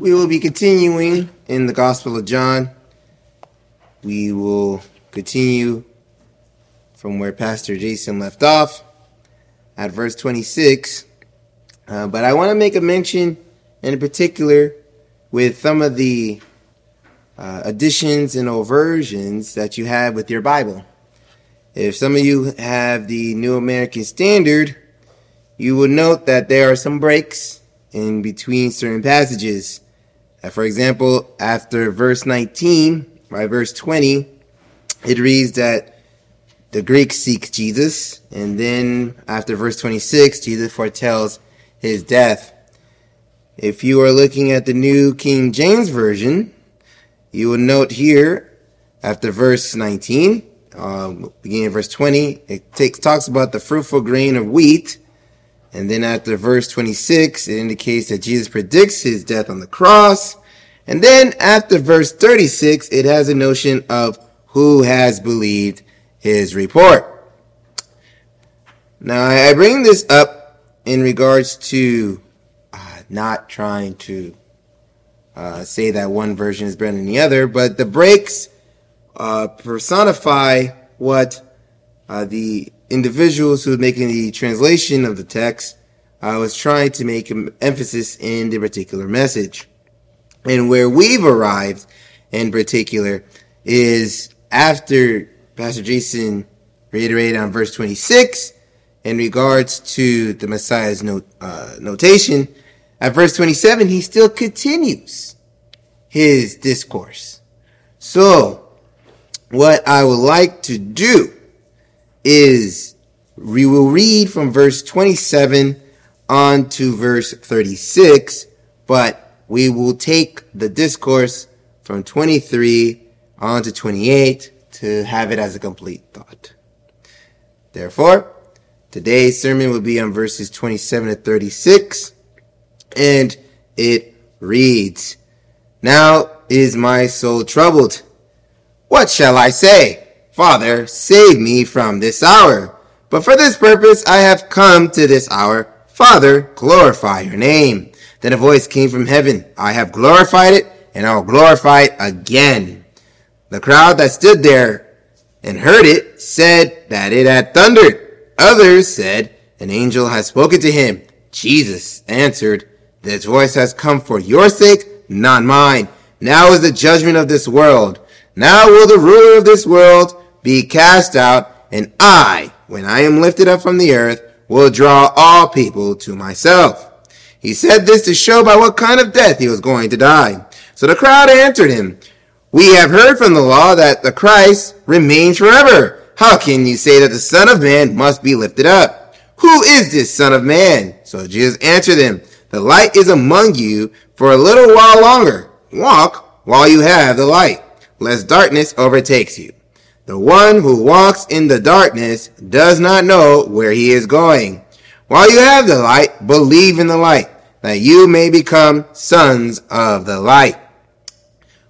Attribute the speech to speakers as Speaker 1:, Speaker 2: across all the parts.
Speaker 1: We will be continuing in the Gospel of John. We will continue from where Pastor Jason left off at verse 26. Uh, but I want to make a mention in particular with some of the uh, additions and oversions that you have with your Bible. If some of you have the New American Standard, you will note that there are some breaks in between certain passages. Uh, for example, after verse 19, by verse 20, it reads that the Greeks seek Jesus, and then after verse 26, Jesus foretells his death. If you are looking at the New King James Version, you will note here, after verse 19, um, beginning verse 20, it takes, talks about the fruitful grain of wheat. And then after verse 26, it indicates that Jesus predicts his death on the cross. And then after verse 36, it has a notion of who has believed his report. Now, I bring this up in regards to uh, not trying to uh, say that one version is better than the other, but the breaks uh, personify what uh, the individuals who were making the translation of the text uh, was trying to make emphasis in the particular message. And where we've arrived in particular is after Pastor Jason reiterated on verse 26 in regards to the Messiah's note, uh, notation. At verse 27, he still continues his discourse. So, what I would like to do is we will read from verse 27 on to verse 36, but we will take the discourse from 23 on to 28 to have it as a complete thought. Therefore, today's sermon will be on verses 27 to 36, and it reads, Now is my soul troubled. What shall I say? Father, save me from this hour. But for this purpose I have come to this hour. Father, glorify your name. Then a voice came from heaven. I have glorified it, and I will glorify it again. The crowd that stood there and heard it said that it had thundered. Others said, An angel has spoken to him. Jesus answered, This voice has come for your sake, not mine. Now is the judgment of this world. Now will the ruler of this world be cast out, and I, when I am lifted up from the earth, will draw all people to myself. He said this to show by what kind of death he was going to die. So the crowd answered him, We have heard from the law that the Christ remains forever. How can you say that the Son of Man must be lifted up? Who is this Son of Man? So Jesus answered them, The light is among you for a little while longer. Walk while you have the light lest darkness overtakes you. The one who walks in the darkness does not know where he is going. While you have the light, believe in the light, that you may become sons of the light.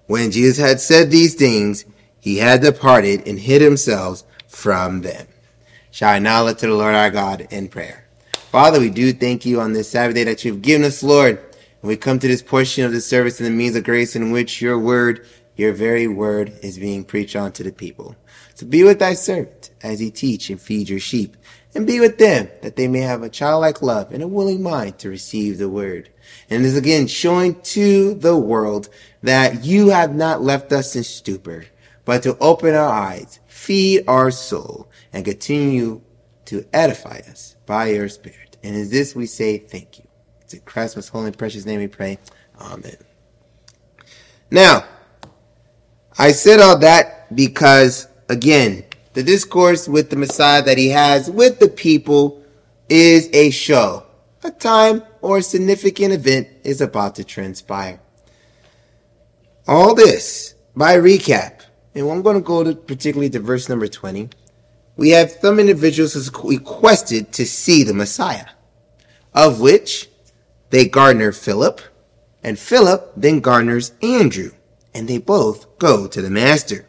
Speaker 1: When Jesus had said these things, he had departed and hid himself from them. Shall I now look to the Lord our God in prayer? Father, we do thank you on this Sabbath day that you've given us, Lord. And we come to this portion of the service in the means of grace in which your word your very word is being preached unto the people. So be with thy servant as he teach and feed your sheep, and be with them that they may have a childlike love and a willing mind to receive the word. And is again showing to the world that you have not left us in stupor, but to open our eyes, feed our soul, and continue to edify us by your spirit. And in this we say thank you. It's in Christ's most holy and precious name we pray. Amen. Now, I said all that because, again, the discourse with the Messiah that he has with the people is a show. A time or a significant event is about to transpire. All this, by recap, and I'm going to go to particularly to verse number 20. We have some individuals who requested to see the Messiah, of which they garner Philip, and Philip then garners Andrew and they both go to the master.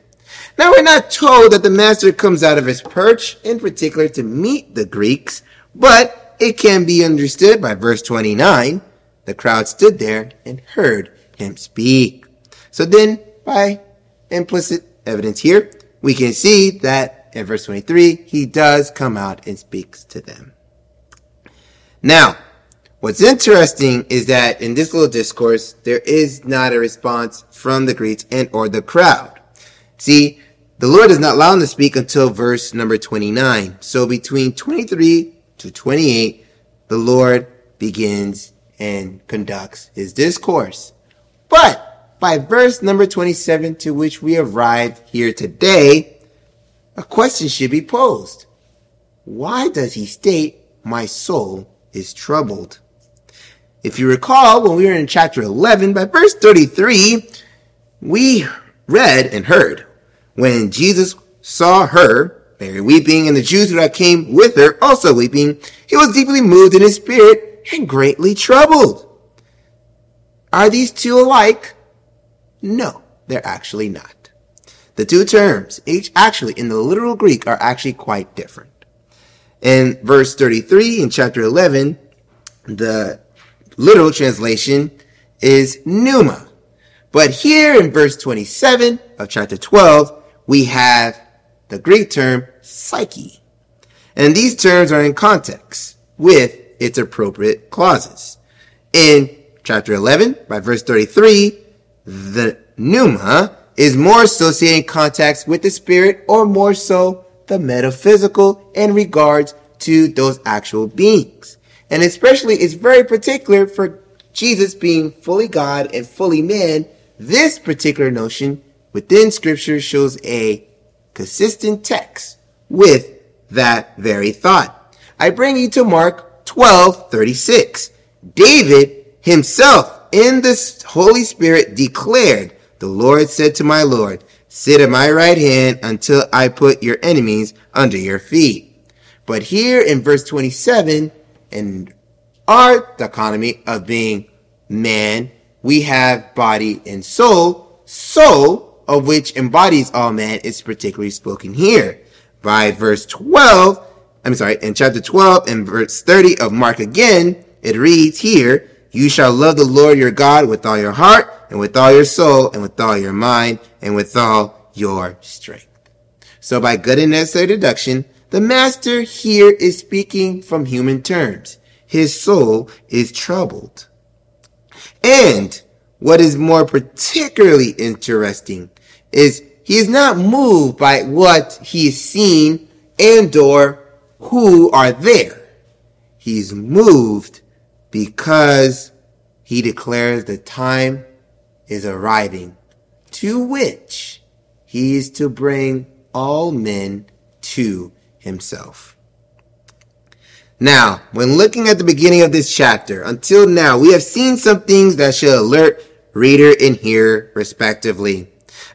Speaker 1: Now we're not told that the master comes out of his perch in particular to meet the Greeks, but it can be understood by verse 29. The crowd stood there and heard him speak. So then, by implicit evidence here, we can see that in verse 23, he does come out and speaks to them. Now, what's interesting is that in this little discourse, there is not a response from the Greeks and or the crowd. See, the Lord does not allow him to speak until verse number 29. So between 23 to 28, the Lord begins and conducts his discourse. But by verse number 27 to which we arrived here today, a question should be posed. Why does he state, my soul is troubled? If you recall, when we were in chapter 11, by verse 33, we read and heard when Jesus saw her, Mary weeping, and the Jews that came with her also weeping, he was deeply moved in his spirit and greatly troubled. Are these two alike? No, they're actually not. The two terms, each actually in the literal Greek, are actually quite different. In verse 33 in chapter 11, the literal translation is pneuma. But here in verse 27 of chapter 12, we have the Greek term psyche. And these terms are in context with its appropriate clauses. In chapter 11, by verse 33, the pneuma is more associated in context with the spirit or more so the metaphysical in regards to those actual beings. And especially it's very particular for Jesus being fully God and fully man. This particular notion within scripture shows a consistent text with that very thought. I bring you to Mark 12, 36. David himself in the Holy Spirit declared, the Lord said to my Lord, Sit at my right hand until I put your enemies under your feet. But here in verse 27, in our dichotomy of being man, we have body and soul. Soul, of which embodies all man, is particularly spoken here. By verse 12, I'm sorry, in chapter 12 and verse 30 of Mark again, it reads here, You shall love the Lord your God with all your heart and with all your soul and with all your mind and with all your strength. So by good and necessary deduction, the master here is speaking from human terms. His soul is troubled. And what is more particularly interesting is he is not moved by what he is seen and or who are there. He's moved because he declares the time is arriving, to which he is to bring all men to himself. Now, when looking at the beginning of this chapter, until now, we have seen some things that should alert reader and hearer respectively.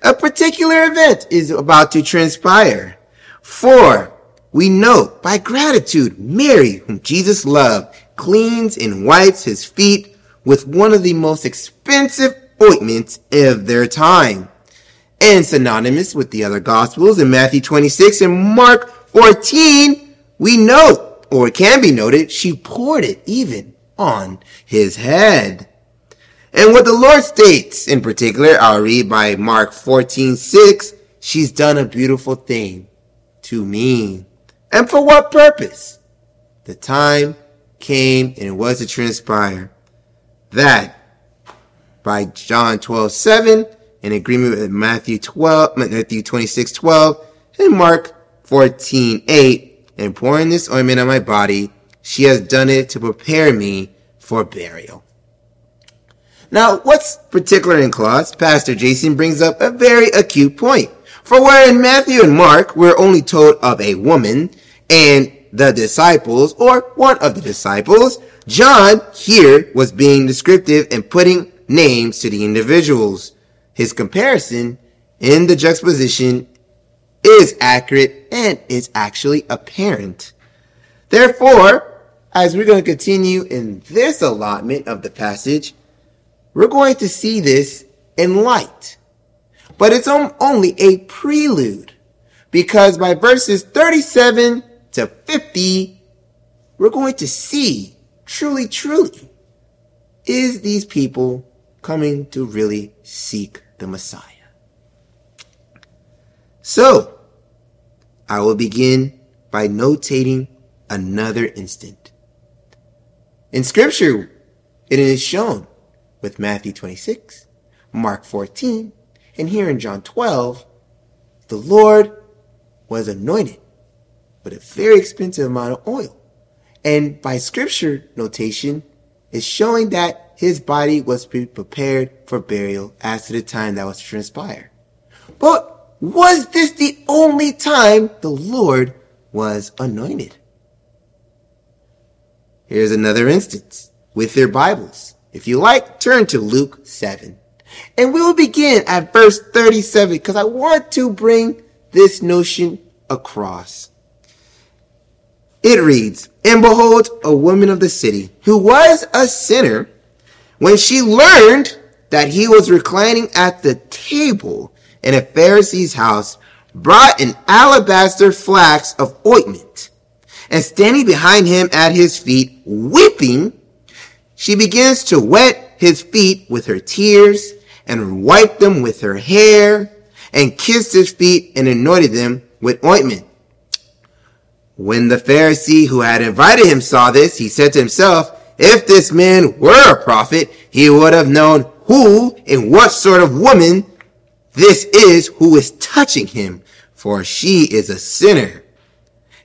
Speaker 1: A particular event is about to transpire. For we know by gratitude, Mary, whom Jesus loved, cleans and wipes his feet with one of the most expensive ointments of their time. And synonymous with the other gospels in Matthew 26 and Mark 14, we note, or it can be noted, she poured it even on his head. And what the Lord states in particular, I'll read by Mark 14, 6, she's done a beautiful thing to me. And for what purpose? The time came and it was to transpire that by John 12, 7, in agreement with Matthew 12, Matthew 26, 12, and Mark 14, 8, and pouring this ointment on my body, she has done it to prepare me for burial. Now, what's particular in clause? Pastor Jason brings up a very acute point. For where in Matthew and Mark, we're only told of a woman and the disciples, or one of the disciples, John here was being descriptive and putting names to the individuals. His comparison in the juxtaposition is accurate and is actually apparent. Therefore, as we're going to continue in this allotment of the passage, we're going to see this in light. But it's only a prelude because by verses 37 to 50, we're going to see truly, truly, is these people coming to really seek the Messiah. So, I will begin by notating another instant. In scripture, it is shown with Matthew 26, Mark 14, and here in John 12, the Lord was anointed with a very expensive amount of oil. And by scripture notation, is showing that his body was prepared for burial as to the time that was to transpire. But was this the only time the Lord was anointed? Here's another instance with your Bibles. If you like, turn to Luke 7. And we will begin at verse 37 because I want to bring this notion across. It reads, And behold, a woman of the city who was a sinner, when she learned that he was reclining at the table in a Pharisee's house, brought an alabaster flask of ointment, and standing behind him at his feet, weeping, she begins to wet his feet with her tears and wiped them with her hair and kissed his feet and anointed them with ointment. When the Pharisee who had invited him saw this, he said to himself, if this man were a prophet, he would have known who and what sort of woman this is who is touching him, for she is a sinner.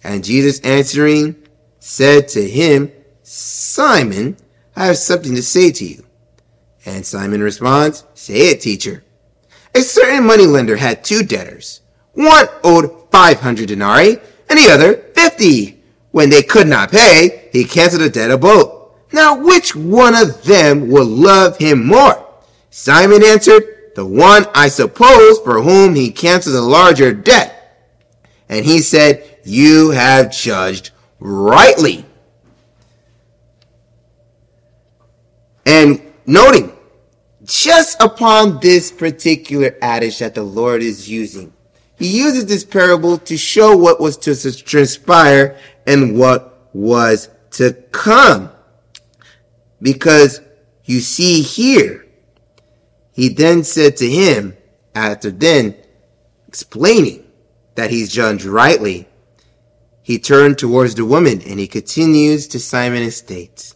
Speaker 1: And Jesus answering said to him, Simon, I have something to say to you. And Simon responds, Say it, teacher. A certain moneylender had two debtors. One owed 500 denarii and the other 50. When they could not pay, he canceled the debt of both. Now which one of them will love him more? Simon answered, the one I suppose for whom he canceled a larger debt. And he said, you have judged rightly. And noting, just upon this particular adage that the Lord is using, he uses this parable to show what was to transpire and what was to come. Because you see here, he then said to him, after then explaining that he's judged rightly, he turned towards the woman and he continues to Simon and states,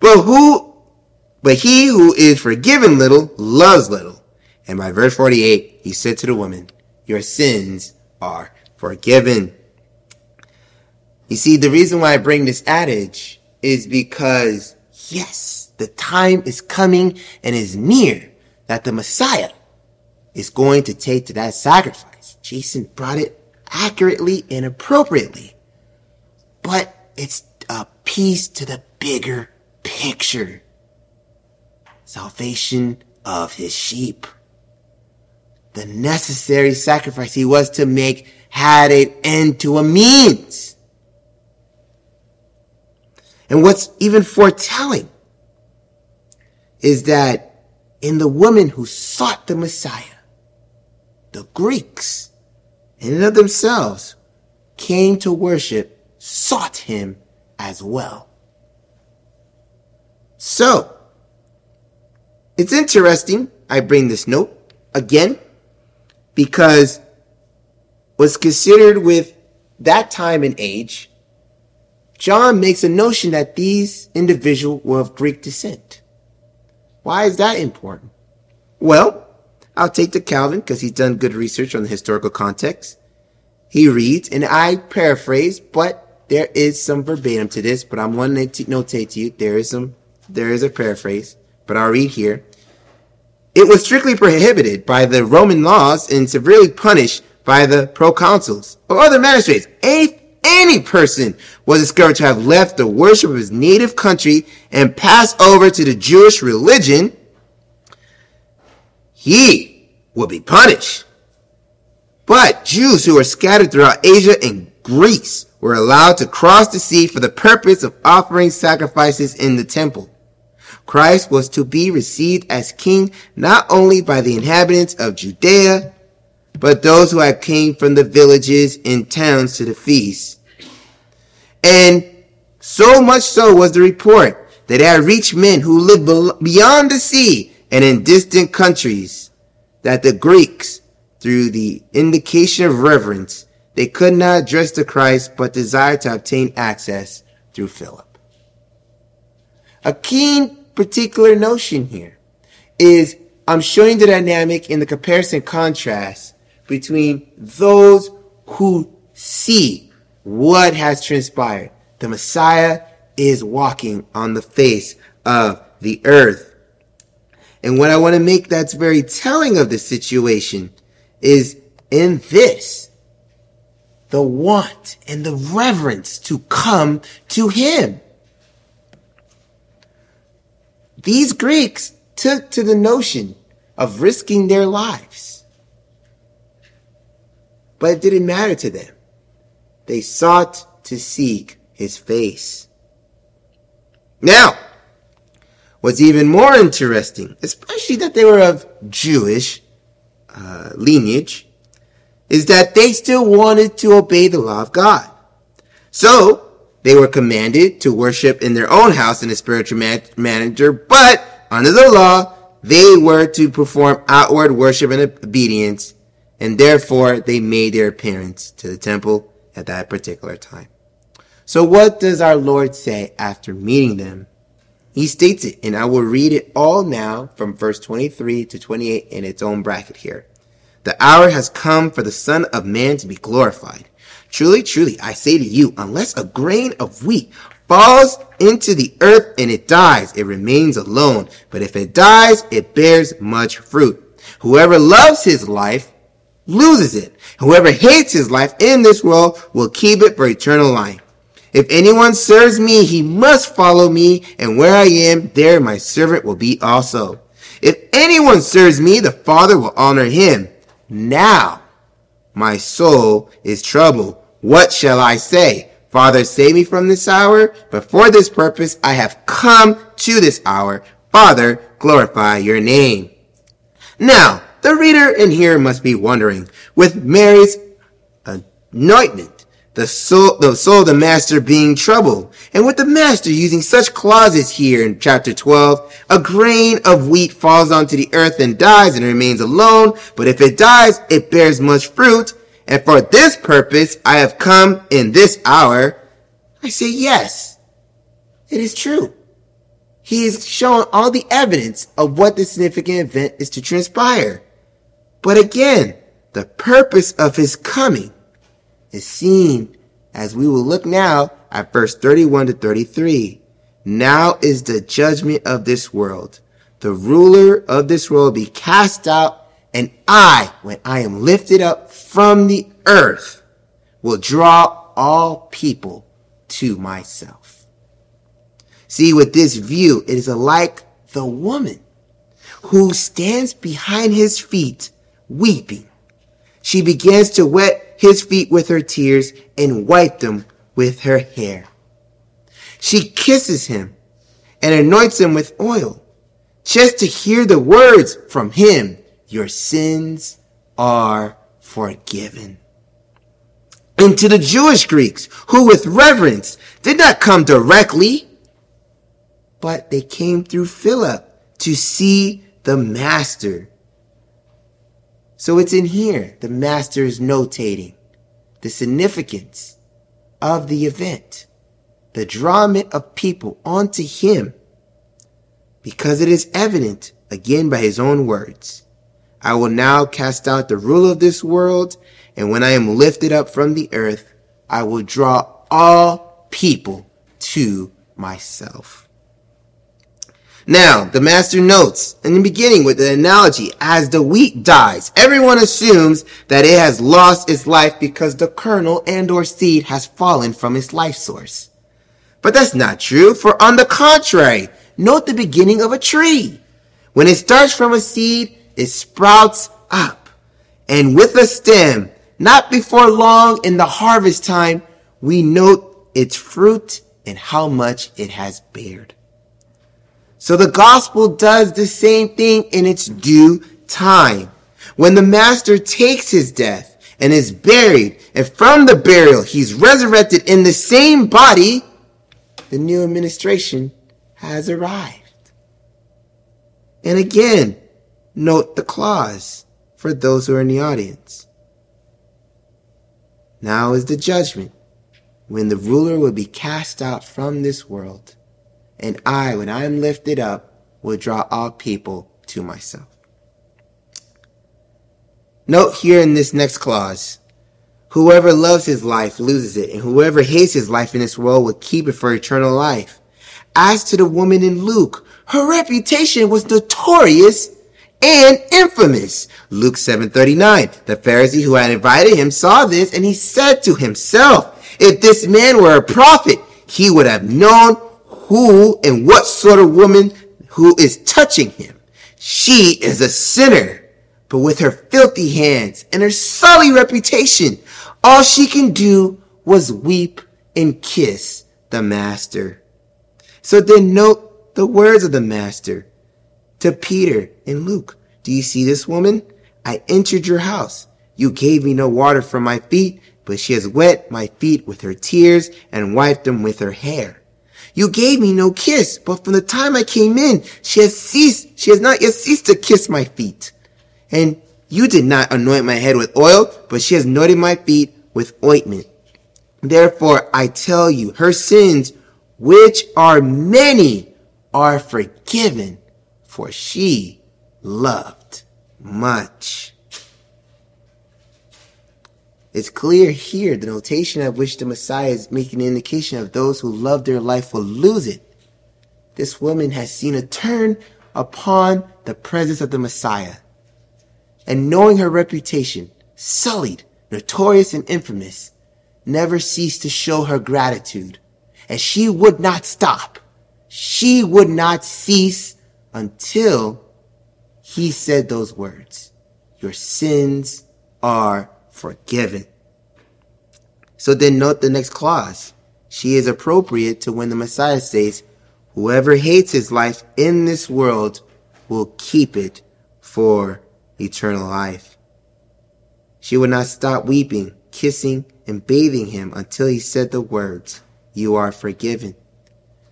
Speaker 1: But who, but he who is forgiven little loves little. And by verse 48, he said to the woman, Your sins are forgiven. You see, the reason why I bring this adage is because, yes, the time is coming and is near that the Messiah is going to take to that sacrifice. Jason brought it accurately and appropriately. But it's a piece to the bigger picture. Salvation of his sheep the necessary sacrifice he was to make had an end to a means. And what's even foretelling is that in the woman who sought the Messiah, the Greeks, in and of themselves, came to worship, sought him as well. So, it's interesting. I bring this note again because was considered with that time and age, John makes a notion that these individuals were of Greek descent. Why is that important? Well, I'll take to Calvin because he's done good research on the historical context. He reads, and I paraphrase, but there is some verbatim to this, but I'm going to notate to you, there is some, there is a paraphrase, but I'll read here. It was strictly prohibited by the Roman laws and severely punished by the proconsuls or other magistrates. If any person was discovered to have left the worship of his native country and passed over to the Jewish religion, he would be punished. But Jews who were scattered throughout Asia and Greece were allowed to cross the sea for the purpose of offering sacrifices in the temple. Christ was to be received as king not only by the inhabitants of Judea, but those who had came from the villages and towns to the feast. And so much so was the report that it had reached men who lived beyond the sea and in distant countries that the Greeks, through the indication of reverence, they could not address the Christ but desired to obtain access through Philip. A keen particular notion here is I'm showing the dynamic in the comparison contrast between those who see what has transpired. The Messiah is walking on the face of the earth. And what I want to make that's very telling of the situation is in this the want and the reverence to come to him. These Greeks took to the notion of risking their lives. But it didn't matter to them. They sought to seek his face. Now, what's even more interesting, especially that they were of Jewish uh, lineage, is that they still wanted to obey the law of God. So, they were commanded to worship in their own house in a spiritual man- manager, but under the law, they were to perform outward worship and obedience, and therefore they made their appearance to the temple at that particular time. So what does our Lord say after meeting them? He states it, and I will read it all now from verse 23 to 28 in its own bracket here. The hour has come for the Son of Man to be glorified. Truly, truly, I say to you, unless a grain of wheat falls into the earth and it dies, it remains alone. But if it dies, it bears much fruit. Whoever loves his life loses it. Whoever hates his life in this world will keep it for eternal life. If anyone serves me, he must follow me, and where I am, there my servant will be also. If anyone serves me, the Father will honor him. Now, my soul is troubled. What shall I say? Father, save me from this hour, but for this purpose I have come to this hour. Father, glorify your name. Now, the reader in here must be wondering, with Mary's anointment, the soul, the soul of the master being troubled. And with the master using such clauses here in chapter 12, a grain of wheat falls onto the earth and dies and remains alone. But if it dies, it bears much fruit. And for this purpose, I have come in this hour. I say, yes, it is true. He is showing all the evidence of what the significant event is to transpire. But again, the purpose of his coming is seen as we will look now at verse 31 to 33. Now is the judgment of this world. The ruler of this world be cast out, and I, when I am lifted up from the earth, will draw all people to myself. See, with this view, it is like the woman who stands behind his feet weeping. She begins to wet his feet with her tears and wiped them with her hair. She kisses him and anoints him with oil just to hear the words from him, your sins are forgiven. And to the Jewish Greeks who with reverence did not come directly, but they came through Philip to see the master so it's in here the master is notating the significance of the event, the drawing of people onto him, because it is evident, again by his own words. I will now cast out the rule of this world, and when I am lifted up from the earth, I will draw all people to myself. Now, the master notes in the beginning with the analogy, as the wheat dies, everyone assumes that it has lost its life because the kernel and or seed has fallen from its life source. But that's not true, for on the contrary, note the beginning of a tree. When it starts from a seed, it sprouts up. And with a stem, not before long in the harvest time, we note its fruit and how much it has bared. So the gospel does the same thing in its due time. When the master takes his death and is buried, and from the burial he's resurrected in the same body, the new administration has arrived. And again, note the clause for those who are in the audience. Now is the judgment when the ruler will be cast out from this world. And I, when I am lifted up, will draw all people to myself. Note here in this next clause, whoever loves his life loses it, and whoever hates his life in this world will keep it for eternal life. As to the woman in Luke, her reputation was notorious and infamous. Luke 7:39. The Pharisee who had invited him saw this and he said to himself, if this man were a prophet, he would have known who and what sort of woman who is touching him. She is a sinner, but with her filthy hands and her sully reputation, all she can do was weep and kiss the master. So then note the words of the master to Peter and Luke. Do you see this woman? I entered your house. You gave me no water for my feet, but she has wet my feet with her tears and wiped them with her hair. You gave me no kiss, but from the time I came in, she has ceased, she has not yet ceased to kiss my feet. And you did not anoint my head with oil, but she has anointed my feet with ointment. Therefore, I tell you, her sins, which are many, are forgiven, for she loved much. It's clear here the notation of which the Messiah is making an indication of those who love their life will lose it. This woman has seen a turn upon the presence of the Messiah. And knowing her reputation, sullied, notorious, and infamous, never ceased to show her gratitude. And she would not stop. She would not cease until he said those words. Your sins are forgiven. So then note the next clause. She is appropriate to when the Messiah says, whoever hates his life in this world will keep it for eternal life. She would not stop weeping, kissing, and bathing him until he said the words, you are forgiven.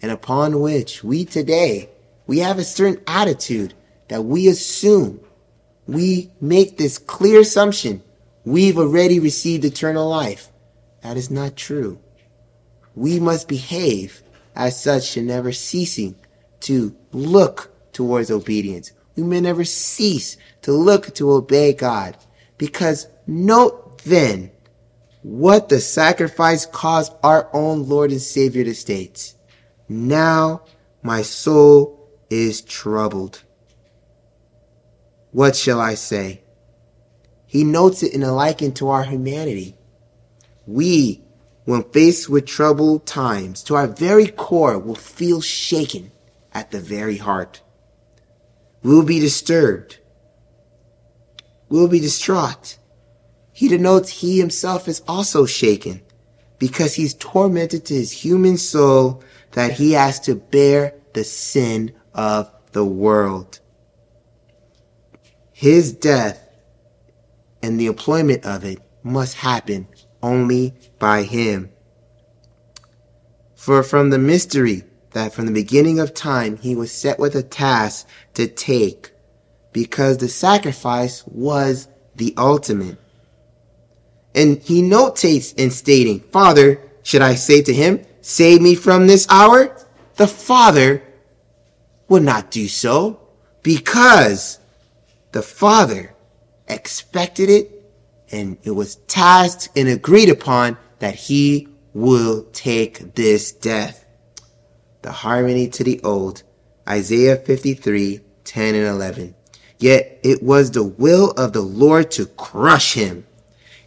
Speaker 1: And upon which we today, we have a certain attitude that we assume, we make this clear assumption we've already received eternal life. That is not true. We must behave as such and never ceasing to look towards obedience. We may never cease to look to obey God because note then what the sacrifice caused our own Lord and Savior to state. Now my soul is troubled. What shall I say? He notes it in a liken to our humanity. We, when faced with troubled times, to our very core will feel shaken at the very heart. We will be disturbed. We will be distraught. He denotes he himself is also shaken because he's tormented to his human soul that he has to bear the sin of the world. His death and the employment of it must happen only by him. For from the mystery that from the beginning of time he was set with a task to take, because the sacrifice was the ultimate. And he notates in stating, Father, should I say to him, save me from this hour? The Father would not do so because the Father expected it and it was tasked and agreed upon that he will take this death. The harmony to the old, Isaiah 53, 10 and 11. Yet it was the will of the Lord to crush him.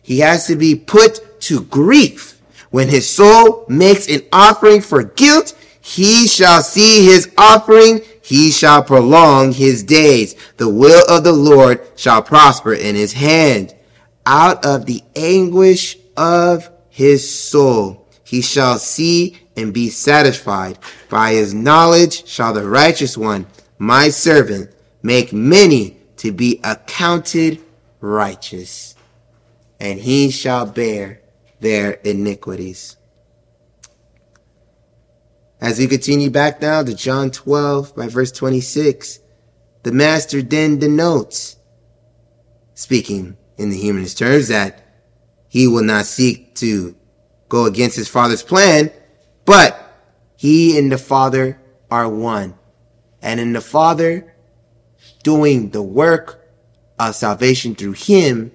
Speaker 1: He has to be put to grief. When his soul makes an offering for guilt, he shall see his offering he shall prolong his days. The will of the Lord shall prosper in his hand. Out of the anguish of his soul he shall see and be satisfied. By his knowledge shall the righteous one, my servant, make many to be accounted righteous, and he shall bear their iniquities. As we continue back now to John 12 by verse 26, the master then denotes, speaking in the humanist terms, that he will not seek to go against his father's plan, but he and the father are one. And in the father doing the work of salvation through him,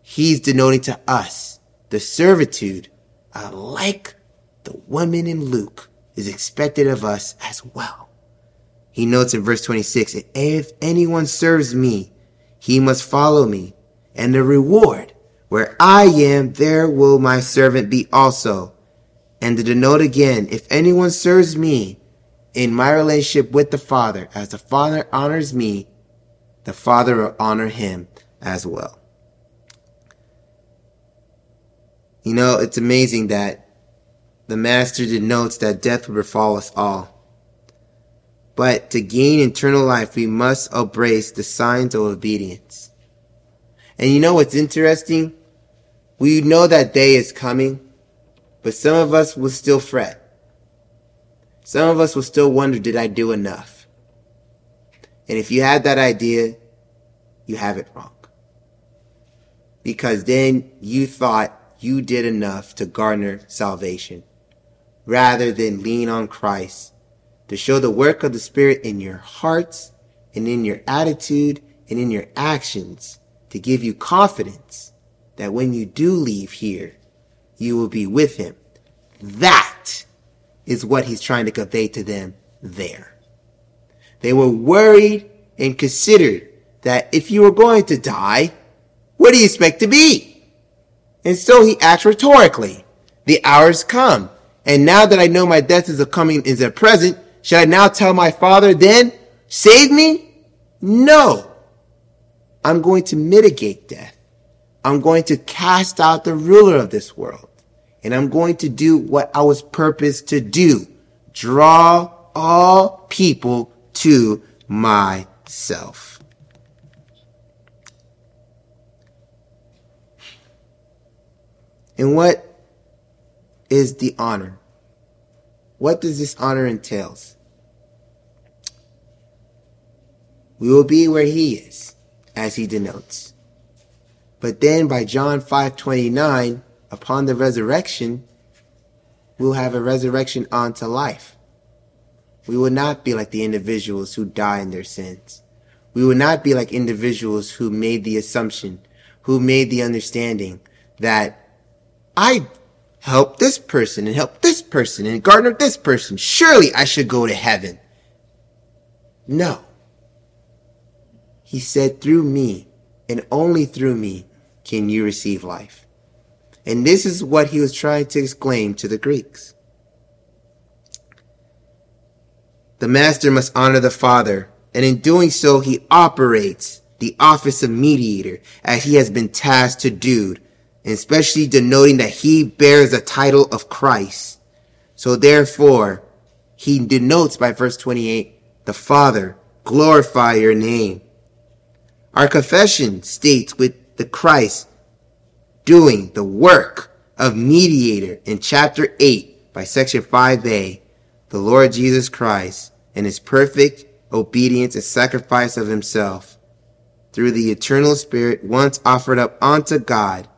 Speaker 1: he's denoting to us the servitude uh, like the woman in Luke is expected of us as well. He notes in verse 26, if anyone serves me, he must follow me, and the reward where I am, there will my servant be also. And to denote again, if anyone serves me in my relationship with the Father, as the Father honors me, the Father will honor him as well. You know, it's amazing that the Master denotes that death will befall us all. But to gain eternal life, we must embrace the signs of obedience. And you know what's interesting? We know that day is coming, but some of us will still fret. Some of us will still wonder, did I do enough? And if you had that idea, you have it wrong. Because then you thought you did enough to garner salvation rather than lean on Christ to show the work of the Spirit in your hearts and in your attitude and in your actions to give you confidence that when you do leave here, you will be with Him. That is what He's trying to convey to them there. They were worried and considered that if you were going to die, what do you expect to be? And so he asked rhetorically, the hours come and now that I know my death is a coming, is a present, should I now tell my father then, save me? No. I'm going to mitigate death. I'm going to cast out the ruler of this world. And I'm going to do what I was purposed to do. Draw all people to myself. And what is the honor. What does this honor entails? We will be where he is, as he denotes. But then by John 5:29, upon the resurrection, we'll have a resurrection unto life. We will not be like the individuals who die in their sins. We will not be like individuals who made the assumption, who made the understanding that I help this person and help this person and garner this person. Surely I should go to heaven. No. He said, through me and only through me can you receive life. And this is what he was trying to exclaim to the Greeks. The master must honor the father, and in doing so, he operates the office of mediator as he has been tasked to do especially denoting that he bears the title of Christ. So therefore, he denotes by verse 28, the Father, glorify your name. Our confession states with the Christ doing the work of mediator in chapter 8 by section 5a, the Lord Jesus Christ and his perfect obedience and sacrifice of himself through the eternal spirit once offered up unto God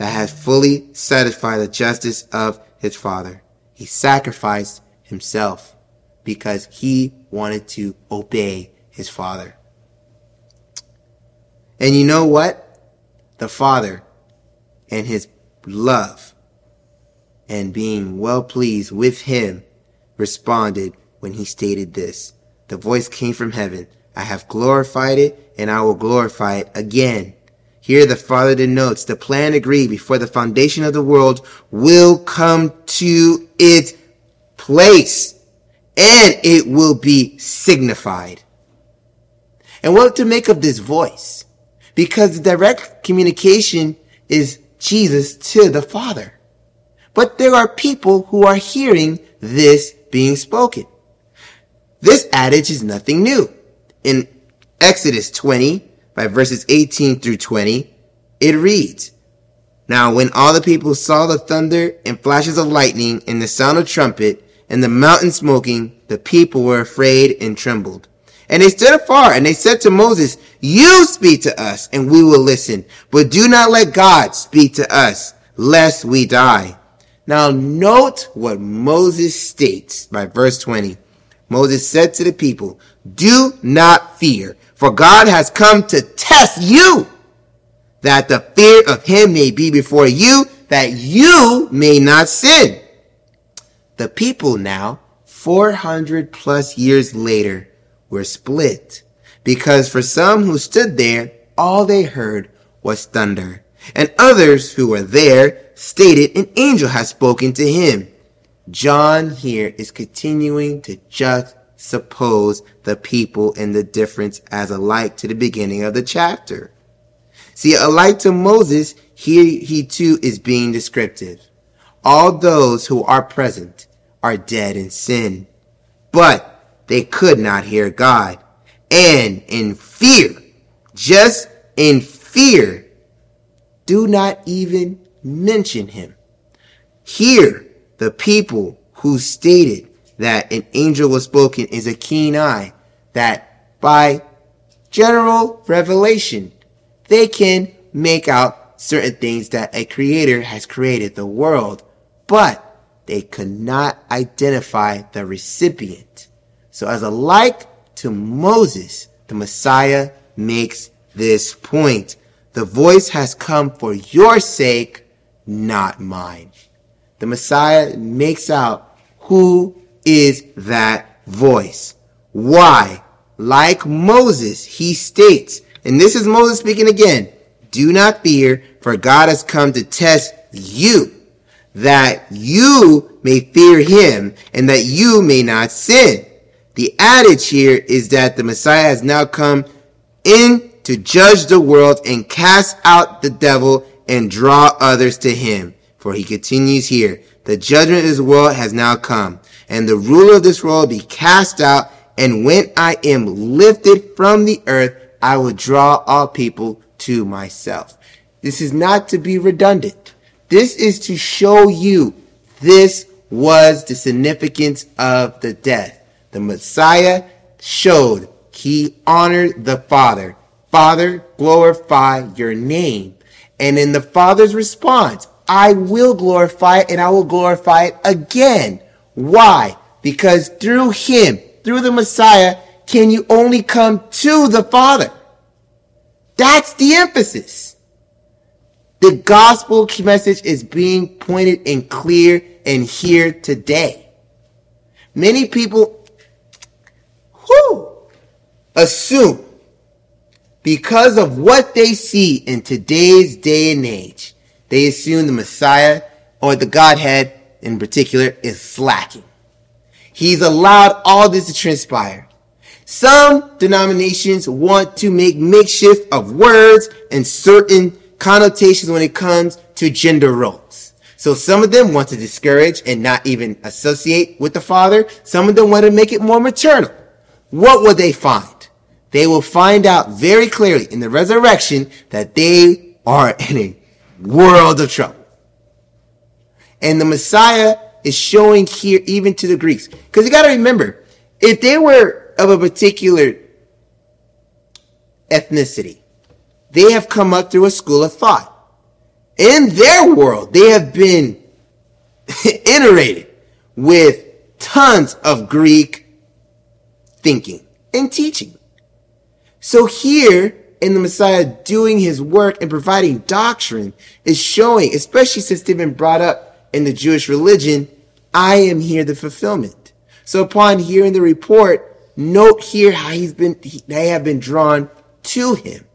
Speaker 1: that has fully satisfied the justice of his father. He sacrificed himself because he wanted to obey his father. And you know what? The father and his love and being well pleased with him responded when he stated this. The voice came from heaven. I have glorified it and I will glorify it again. Here the Father denotes the plan agreed before the foundation of the world will come to its place and it will be signified. And what to make of this voice? Because the direct communication is Jesus to the Father. But there are people who are hearing this being spoken. This adage is nothing new. In Exodus 20, by verses 18 through 20, it reads, Now when all the people saw the thunder and flashes of lightning and the sound of trumpet and the mountain smoking, the people were afraid and trembled. And they stood afar and they said to Moses, You speak to us and we will listen, but do not let God speak to us, lest we die. Now note what Moses states by verse 20. Moses said to the people, Do not fear, for God has come to test you, that the fear of him may be before you, that you may not sin. The people now, 400 plus years later, were split because for some who stood there, all they heard was thunder. And others who were there stated an angel had spoken to him. John here is continuing to just suppose the people and the difference as alike to the beginning of the chapter. See, alike to Moses, here he too is being descriptive. All those who are present are dead in sin, but they could not hear God. And in fear, just in fear, do not even mention him. Here, the people who stated that an angel was spoken is a keen eye, that by general revelation, they can make out certain things that a creator has created the world, but they could not identify the recipient. So as a like to Moses, the Messiah makes this point. The voice has come for your sake, not mine. The Messiah makes out who is that voice. Why? Like Moses, he states, and this is Moses speaking again, do not fear, for God has come to test you, that you may fear him and that you may not sin. The adage here is that the Messiah has now come in to judge the world and cast out the devil and draw others to him. For he continues here, the judgment of this world has now come, and the ruler of this world be cast out, and when I am lifted from the earth, I will draw all people to myself. This is not to be redundant. This is to show you this was the significance of the death. The Messiah showed he honored the Father. Father, glorify your name. And in the Father's response, I will glorify it and I will glorify it again. Why? Because through him, through the Messiah, can you only come to the Father. That's the emphasis. The gospel message is being pointed and clear and here today. Many people whew, assume because of what they see in today's day and age, they assume the Messiah or the Godhead in particular is slacking. He's allowed all this to transpire. Some denominations want to make makeshift of words and certain connotations when it comes to gender roles. So some of them want to discourage and not even associate with the father. Some of them want to make it more maternal what will they find? They will find out very clearly in the resurrection that they are in a world of trouble. And the Messiah is showing here even to the Greeks. Because you got to remember, if they were of a particular ethnicity, they have come up through a school of thought. In their world, they have been iterated with tons of Greek thinking and teaching. So here in the Messiah doing his work and providing doctrine is showing, especially since they've been brought up in the Jewish religion, I am here the fulfillment. So upon hearing the report, note here how he's been, they have been drawn to him.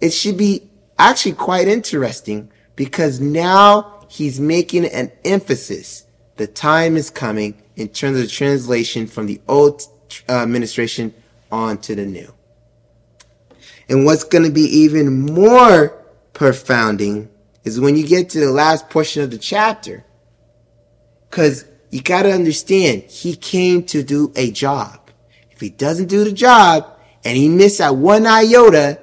Speaker 1: It should be actually quite interesting because now he's making an emphasis. The time is coming in terms of translation from the old uh, administration onto the new. And what's going to be even more profounding is when you get to the last portion of the chapter. Because you got to understand, he came to do a job. If he doesn't do the job and he missed that one iota,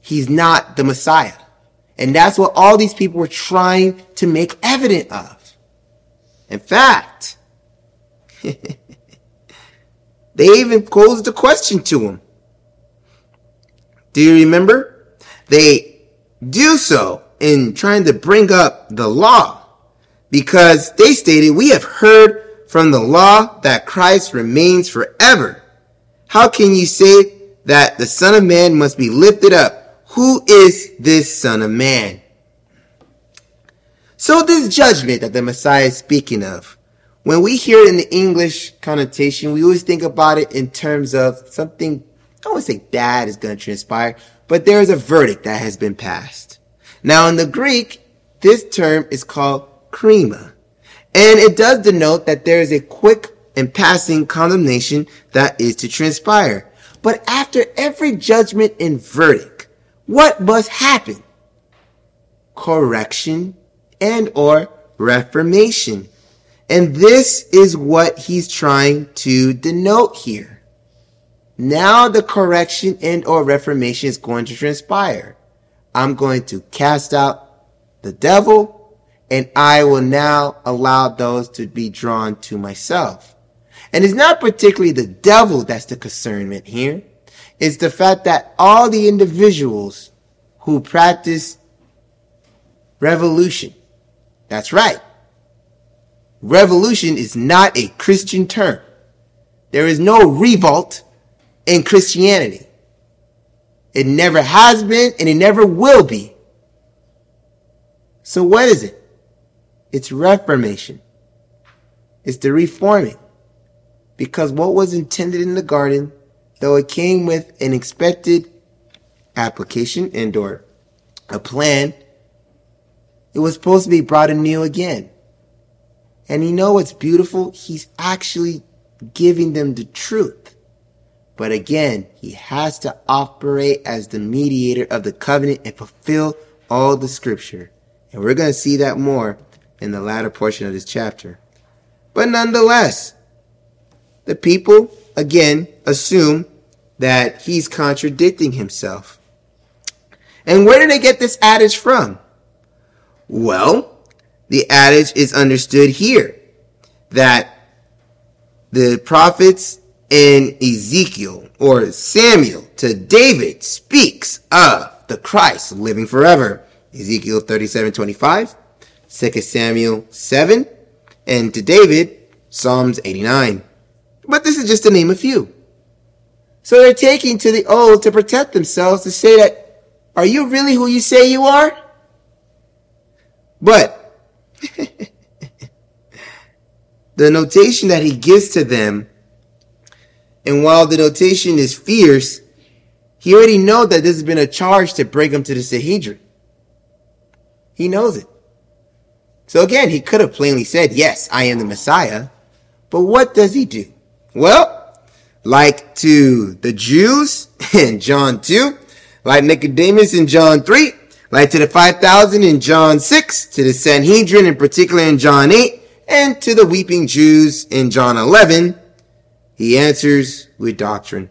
Speaker 1: he's not the Messiah. And that's what all these people were trying to make evident of. In fact, they even posed the question to him. Do you remember? They do so in trying to bring up the law because they stated, we have heard from the law that Christ remains forever. How can you say that the Son of Man must be lifted up? Who is this Son of Man? So this judgment that the Messiah is speaking of, when we hear it in the English connotation, we always think about it in terms of something, I won't say bad is going to transpire, but there is a verdict that has been passed. Now in the Greek, this term is called krima. And it does denote that there is a quick and passing condemnation that is to transpire. But after every judgment and verdict, what must happen? Correction and or reformation. And this is what he's trying to denote here. Now the correction and or reformation is going to transpire. I'm going to cast out the devil and I will now allow those to be drawn to myself. And it's not particularly the devil that's the concernment here. It's the fact that all the individuals who practice revolution, that's right. Revolution is not a Christian term. There is no revolt in Christianity. It never has been and it never will be. So what is it? It's reformation. It's the reforming. Because what was intended in the garden, though it came with an expected application and or a plan, it was supposed to be brought anew again. And you know what's beautiful? He's actually giving them the truth. But again, he has to operate as the mediator of the covenant and fulfill all the scripture. And we're going to see that more in the latter portion of this chapter. But nonetheless, the people again assume that he's contradicting himself. And where did they get this adage from? Well, the adage is understood here that the prophets in Ezekiel or Samuel to David speaks of the Christ living forever. Ezekiel 37, 25, 2 Samuel 7, and to David, Psalms 89. But this is just to name a few. So they're taking to the old to protect themselves to say that, are you really who you say you are? But the notation that he gives to them and while the notation is fierce, he already knows that this has been a charge to bring him to the Sanhedrin. He knows it. So again, he could have plainly said, yes, I am the Messiah. But what does he do? Well, like to the Jews in John 2, like Nicodemus in John 3, like to the 5,000 in John 6, to the Sanhedrin in particular in John 8, and to the weeping Jews in John 11, he answers with doctrine.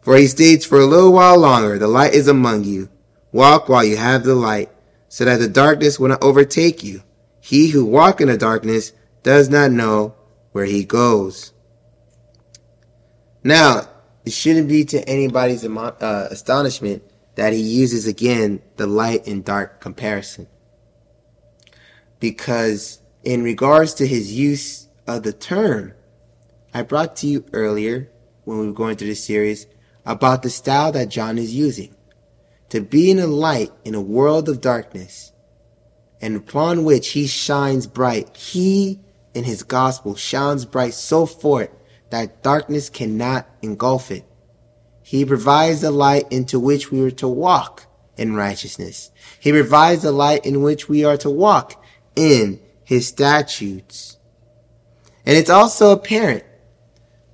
Speaker 1: For he states, For a little while longer the light is among you. Walk while you have the light, so that the darkness will not overtake you. He who walk in the darkness does not know where he goes. Now, it shouldn't be to anybody's uh, astonishment that he uses again the light and dark comparison. Because in regards to his use of the term, I brought to you earlier when we were going through this series about the style that John is using to be in a light in a world of darkness and upon which he shines bright. He in his gospel shines bright so forth that darkness cannot engulf it. He provides the light into which we are to walk in righteousness. He provides the light in which we are to walk in his statutes. And it's also apparent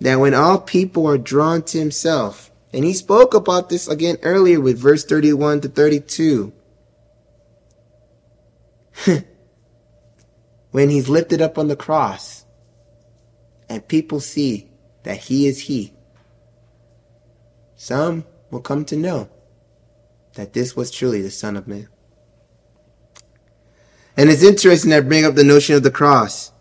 Speaker 1: that when all people are drawn to himself, and he spoke about this again earlier with verse 31 to 32. when he's lifted up on the cross and people see that he is he, some will come to know that this was truly the Son of Man. And it's interesting that I bring up the notion of the cross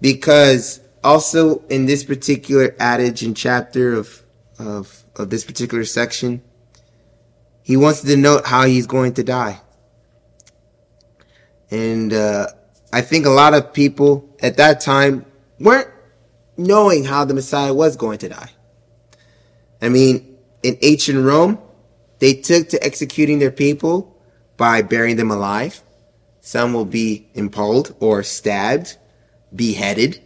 Speaker 1: because also in this particular adage and chapter of, of, of this particular section, he wants to note how he's going to die. And uh, I think a lot of people at that time weren't knowing how the Messiah was going to die. I mean, in ancient Rome, they took to executing their people by burying them alive. Some will be impaled or stabbed, beheaded,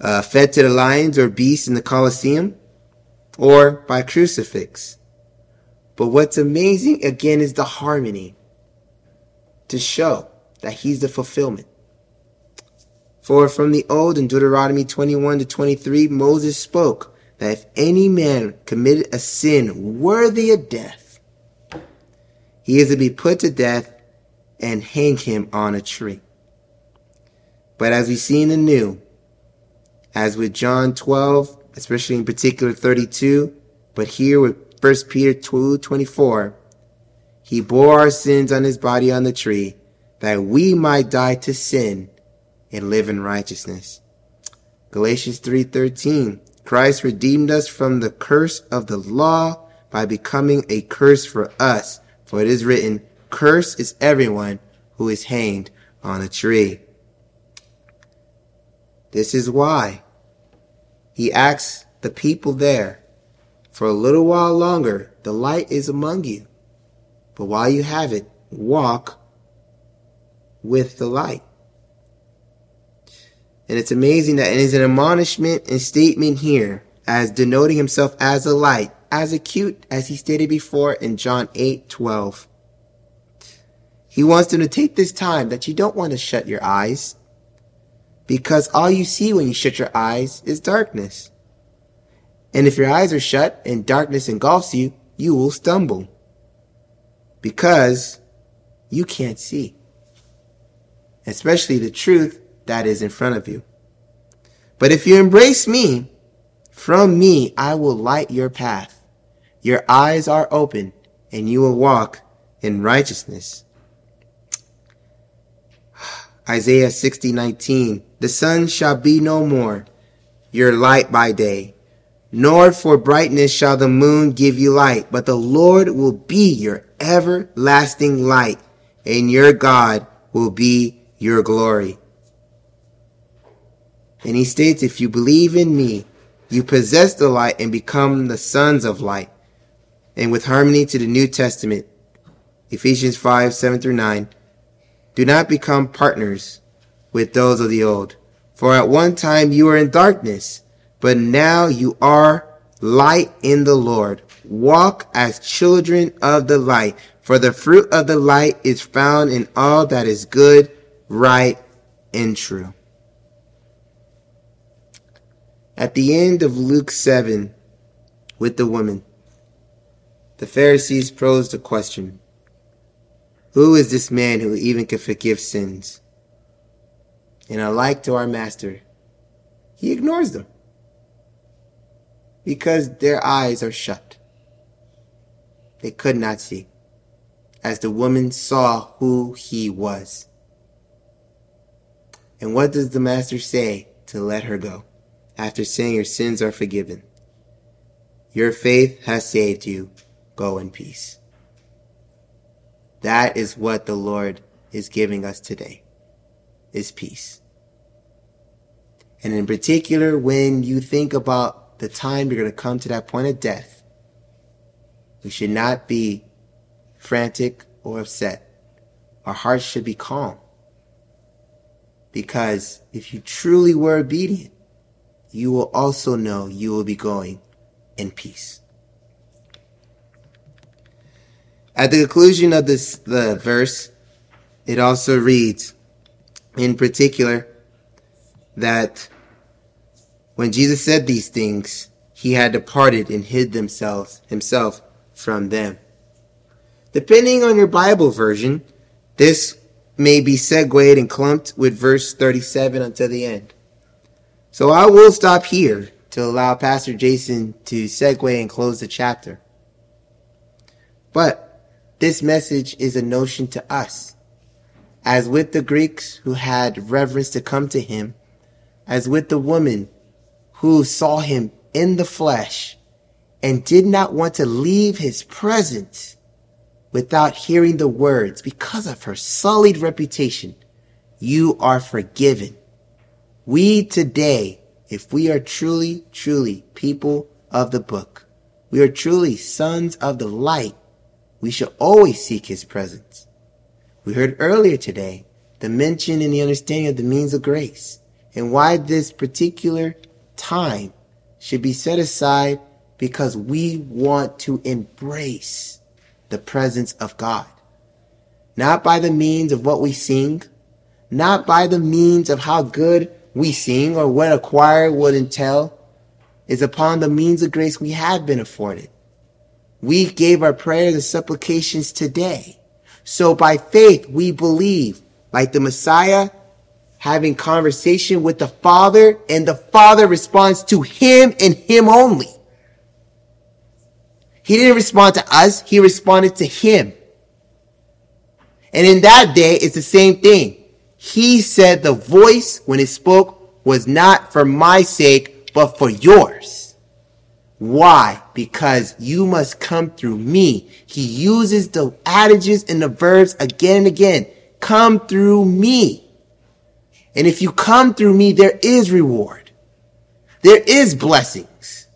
Speaker 1: uh, fed to the lions or beasts in the Colosseum, or by crucifix. But what's amazing again is the harmony to show that he's the fulfillment. For from the old in Deuteronomy 21 to 23, Moses spoke that if any man committed a sin worthy of death, he is to be put to death and hang him on a tree. But as we see in the new, as with John 12, especially in particular 32, but here with 1 Peter 2 24, he bore our sins on his body on the tree that we might die to sin and live in righteousness. Galatians 3:13 Christ redeemed us from the curse of the law by becoming a curse for us for it is written, Curse is everyone who is hanged on a tree. This is why he asks the people there, For a little while longer, the light is among you. But while you have it, walk with the light. And it's amazing that it is an admonishment and statement here as denoting himself as a light as acute as he stated before in John 8 12. He wants them to take this time that you don't want to shut your eyes because all you see when you shut your eyes is darkness. And if your eyes are shut and darkness engulfs you, you will stumble because you can't see, especially the truth that is in front of you. But if you embrace me, from me I will light your path your eyes are open and you will walk in righteousness. Isaiah 60, 19. The sun shall be no more your light by day, nor for brightness shall the moon give you light, but the Lord will be your everlasting light, and your God will be your glory. And he states, if you believe in me, you possess the light and become the sons of light and with harmony to the New Testament, Ephesians 5 7 through 9. Do not become partners with those of the old. For at one time you were in darkness, but now you are light in the Lord. Walk as children of the light, for the fruit of the light is found in all that is good, right, and true. At the end of Luke 7, with the woman, the Pharisees posed a question Who is this man who even can forgive sins? And alike to our Master, he ignores them because their eyes are shut. They could not see, as the woman saw who he was. And what does the Master say to let her go after saying your sins are forgiven? Your faith has saved you Go in peace. That is what the Lord is giving us today, is peace. And in particular, when you think about the time you're going to come to that point of death, we should not be frantic or upset. Our hearts should be calm. Because if you truly were obedient, you will also know you will be going in peace. At the conclusion of this the verse, it also reads, in particular, that When Jesus said these things, he had departed and hid themselves himself from them. Depending on your Bible version, this may be segued and clumped with verse 37 until the end. So I will stop here to allow Pastor Jason to segue and close the chapter. But this message is a notion to us. As with the Greeks who had reverence to come to him, as with the woman who saw him in the flesh and did not want to leave his presence without hearing the words because of her sullied reputation, you are forgiven. We today, if we are truly, truly people of the book, we are truly sons of the light, we shall always seek his presence. We heard earlier today the mention and the understanding of the means of grace and why this particular time should be set aside because we want to embrace the presence of God. Not by the means of what we sing, not by the means of how good we sing or what a choir would entail, is upon the means of grace we have been afforded. We gave our prayers and supplications today. So by faith, we believe, like the Messiah, having conversation with the Father, and the Father responds to him and him only. He didn't respond to us, he responded to him. And in that day, it's the same thing. He said the voice when it spoke was not for my sake, but for yours. Why? Because you must come through me. He uses the adages and the verbs again and again. Come through me. And if you come through me, there is reward. There is blessings.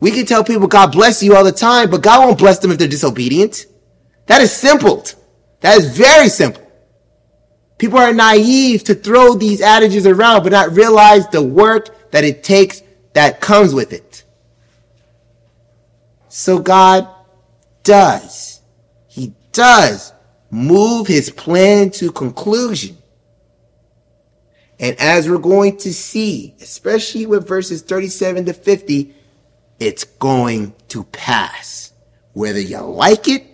Speaker 1: We can tell people God bless you all the time, but God won't bless them if they're disobedient. That is simple. That is very simple. People are naive to throw these adages around, but not realize the work that it takes that comes with it. So God does. He does move his plan to conclusion. And as we're going to see, especially with verses 37 to 50, it's going to pass, whether you like it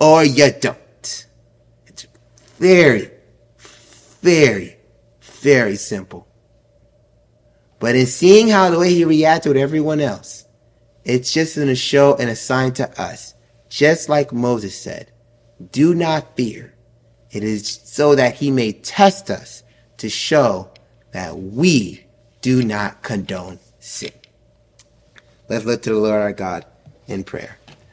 Speaker 1: or you don't. It's very, very, very simple. But in seeing how the way he reacted with everyone else, it's just going to show and a sign to us, just like Moses said, do not fear. It is so that he may test us to show that we do not condone sin. Let's look to the Lord our God in prayer.